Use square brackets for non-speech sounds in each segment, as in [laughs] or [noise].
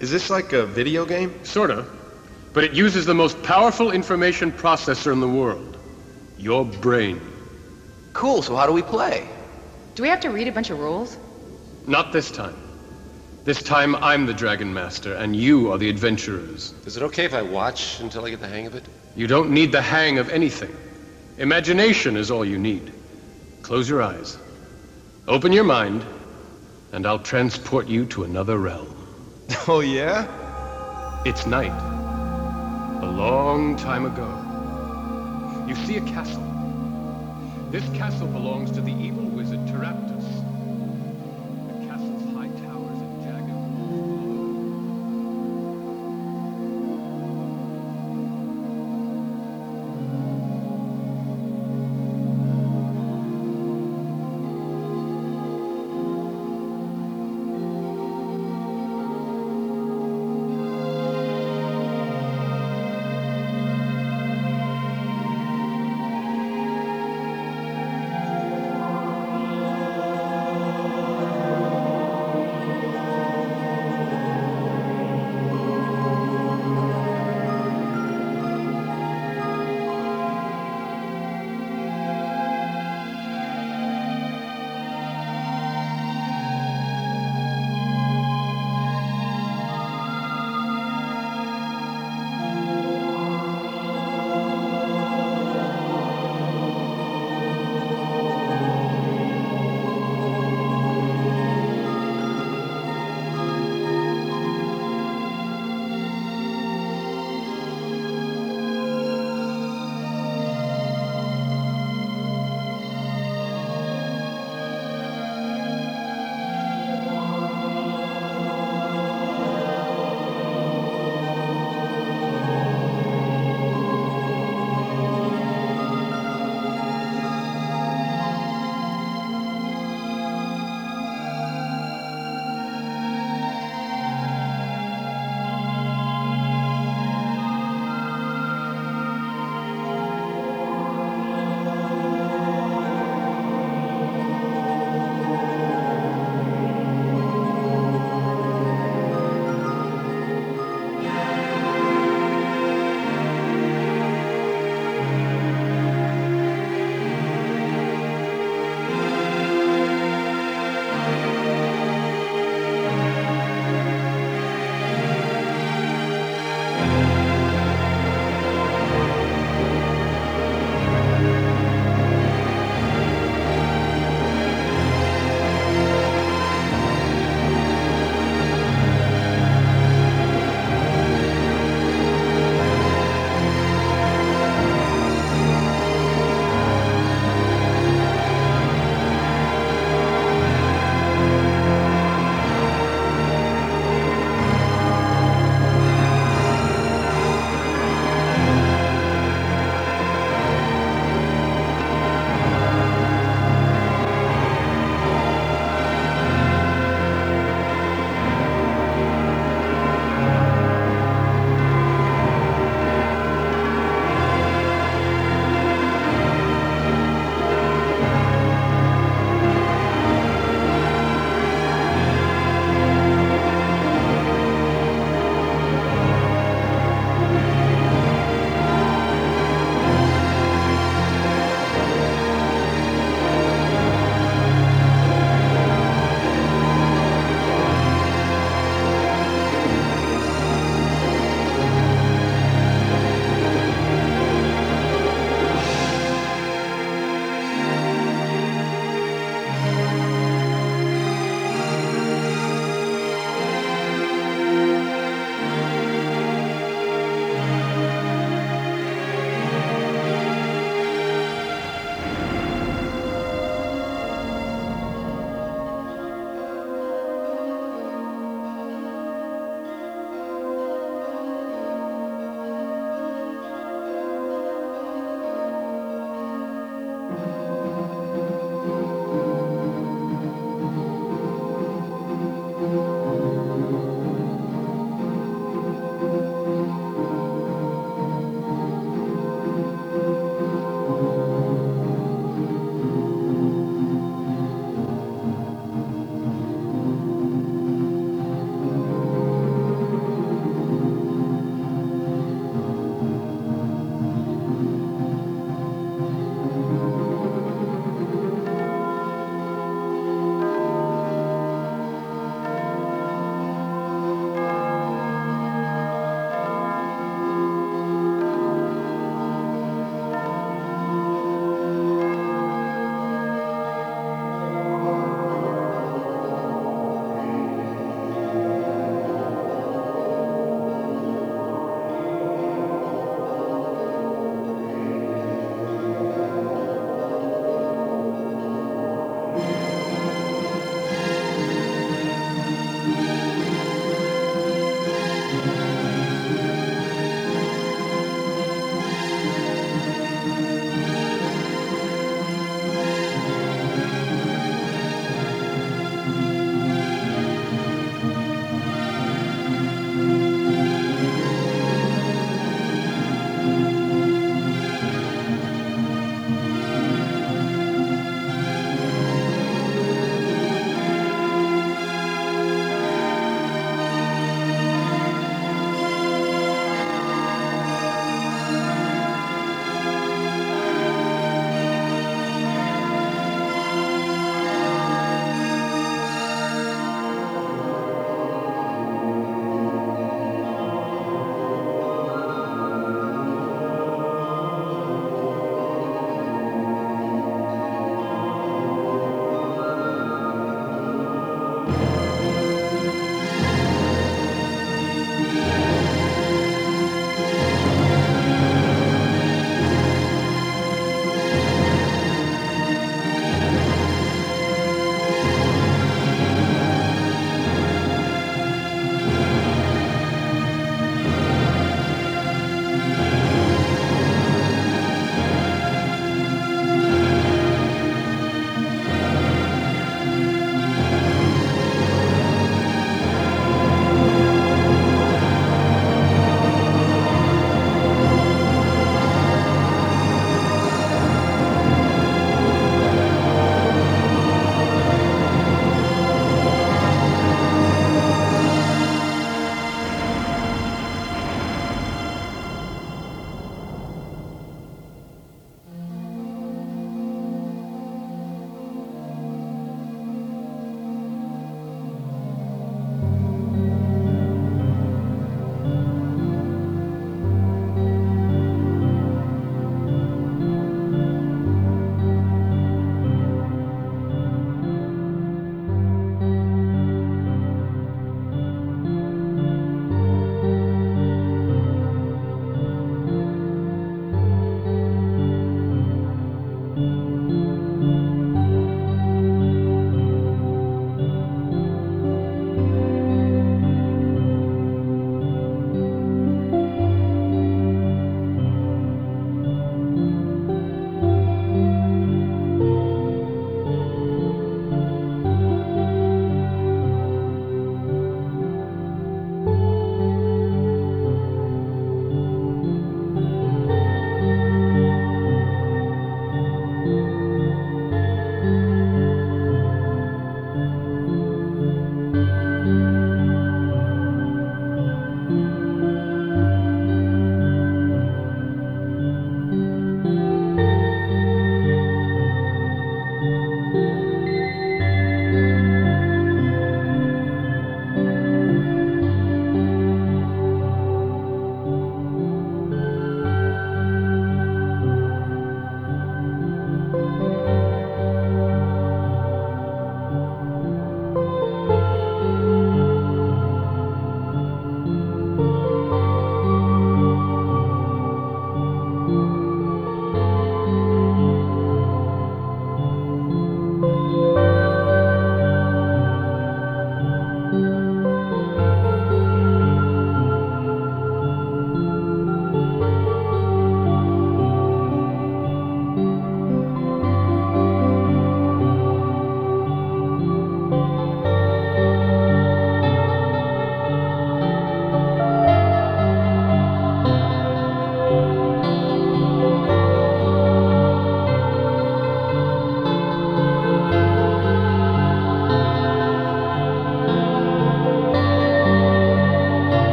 Is this like a video game? Sorta. But it uses the most powerful information processor in the world. Your brain. Cool, so how do we play? Do we have to read a bunch of rules? Not this time. This time I'm the Dragon Master, and you are the adventurers. Is it okay if I watch until I get the hang of it? You don't need the hang of anything. Imagination is all you need. Close your eyes. Open your mind, and I'll transport you to another realm. [laughs] Oh, yeah? It's night. A long time ago. You see a castle. This castle belongs to the evil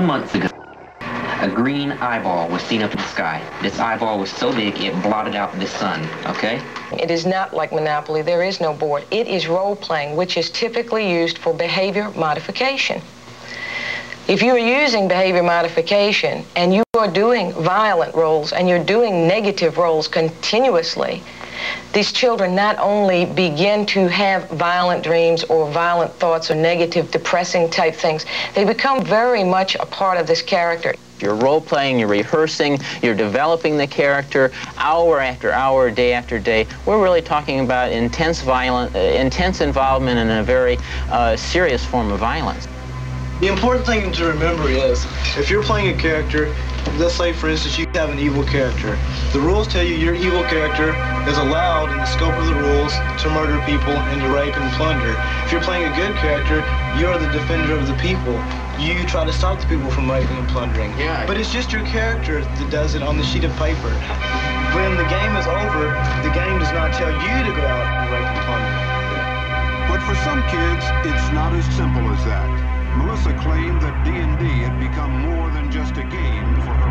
Two months ago, a green eyeball was seen up in the sky. This eyeball was so big it blotted out the sun, okay? It is not like Monopoly. There is no board. It is role playing, which is typically used for behavior modification. If you are using behavior modification and you are doing violent roles and you're doing negative roles continuously, these children not only begin to have violent dreams or violent thoughts or negative, depressing type things, they become very much a part of this character. You're role playing, you're rehearsing, you're developing the character hour after hour, day after day. We're really talking about intense violent, uh, intense involvement in a very uh, serious form of violence. The important thing to remember is, if you're playing a character, let's say for instance you have an evil character. The rules tell you your evil character is allowed in the scope of the rules to murder people and to rape and plunder. If you're playing a good character, you're the defender of the people. You try to stop the people from raping and plundering. Yeah. But it's just your character that does it on the sheet of paper. When the game is over, the game does not tell you to go out and rape and plunder. But for some kids, it's not as simple as that. Melissa claimed that D&D had become more than just a game for her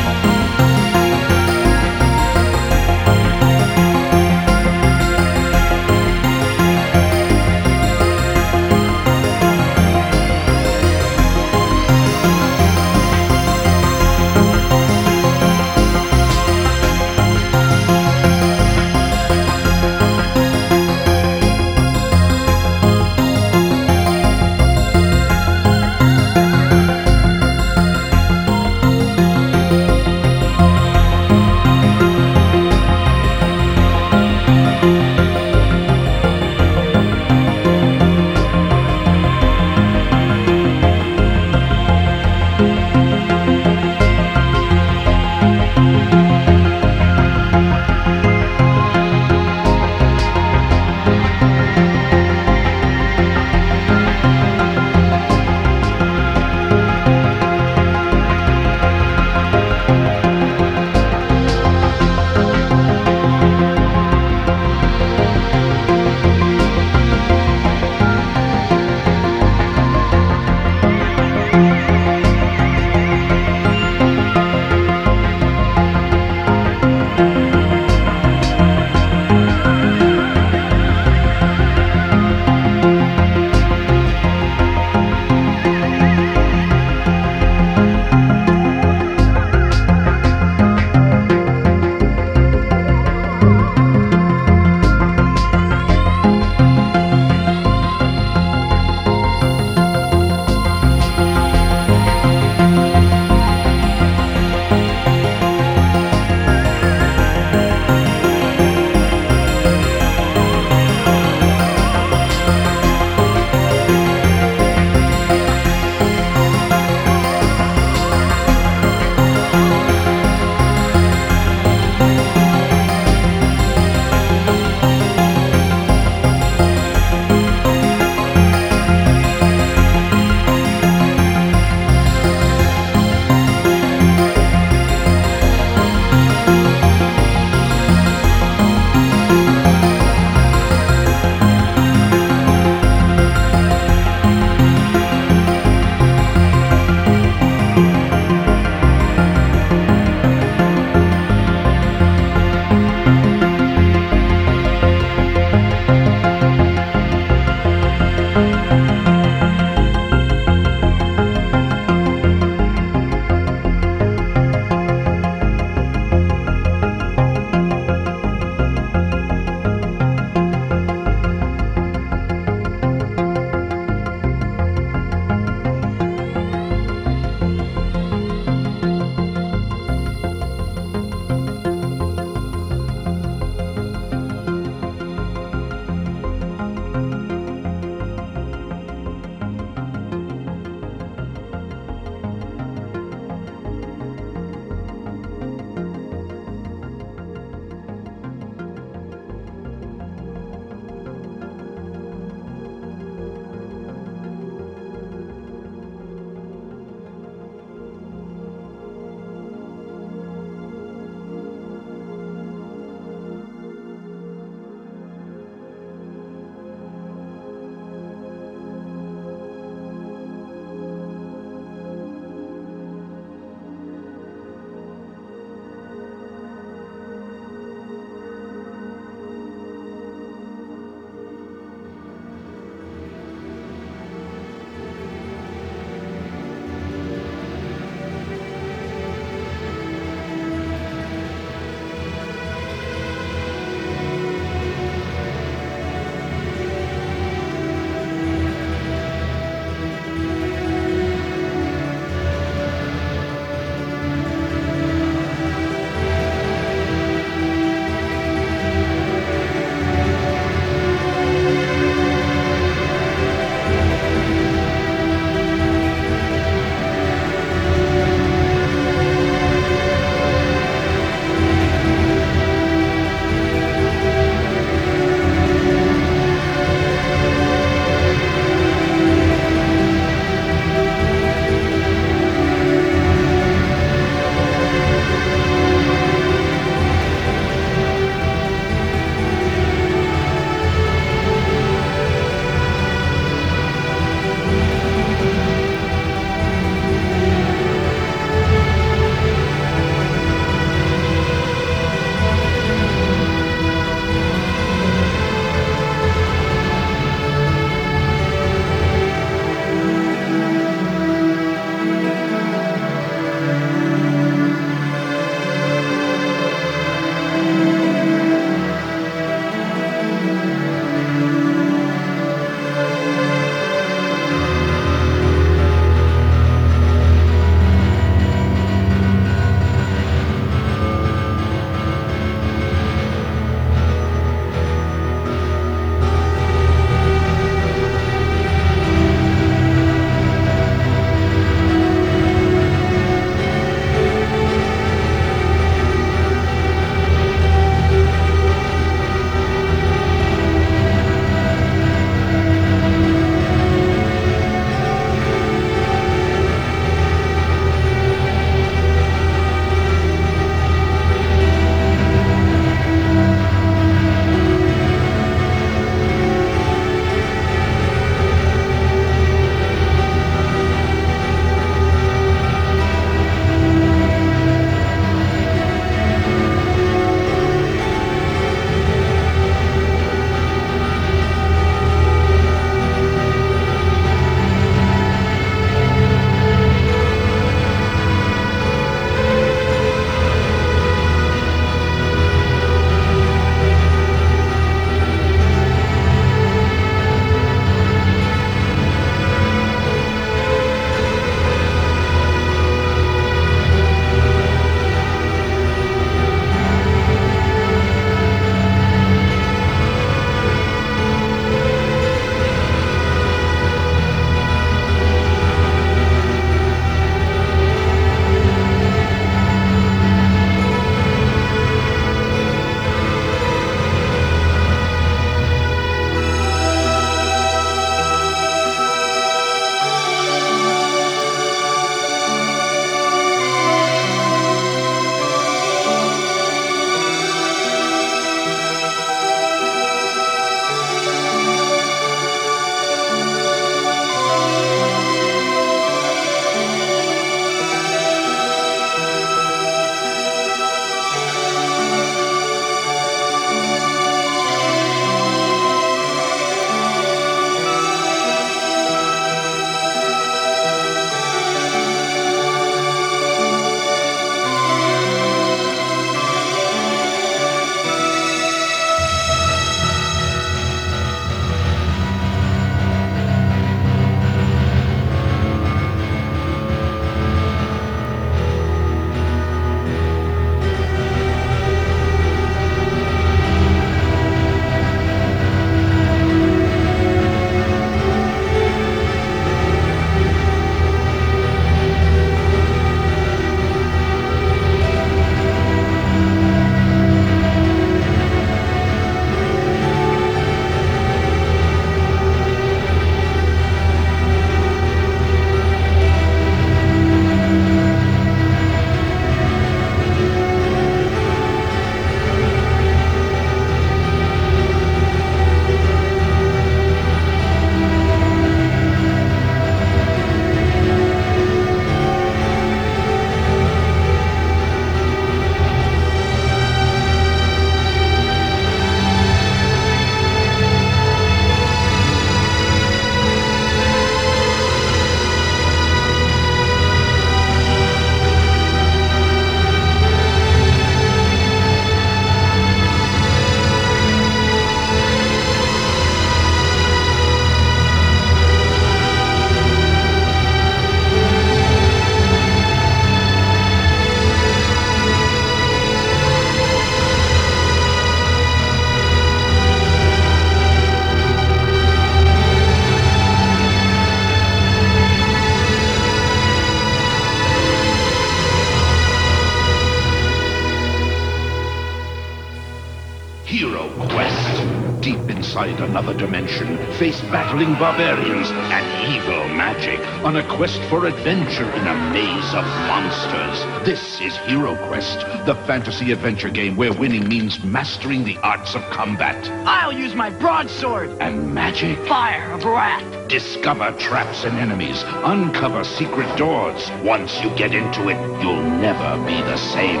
face battling barbarians and evil magic on a quest for adventure in a maze of monsters. This is Hero Quest, the fantasy adventure game where winning means mastering the arts of combat I'll use my broadsword. and magic. Fire of wrath. Discover traps and enemies. Uncover secret doors. Once you get into it, you'll never be the same.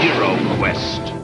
Hero Quest.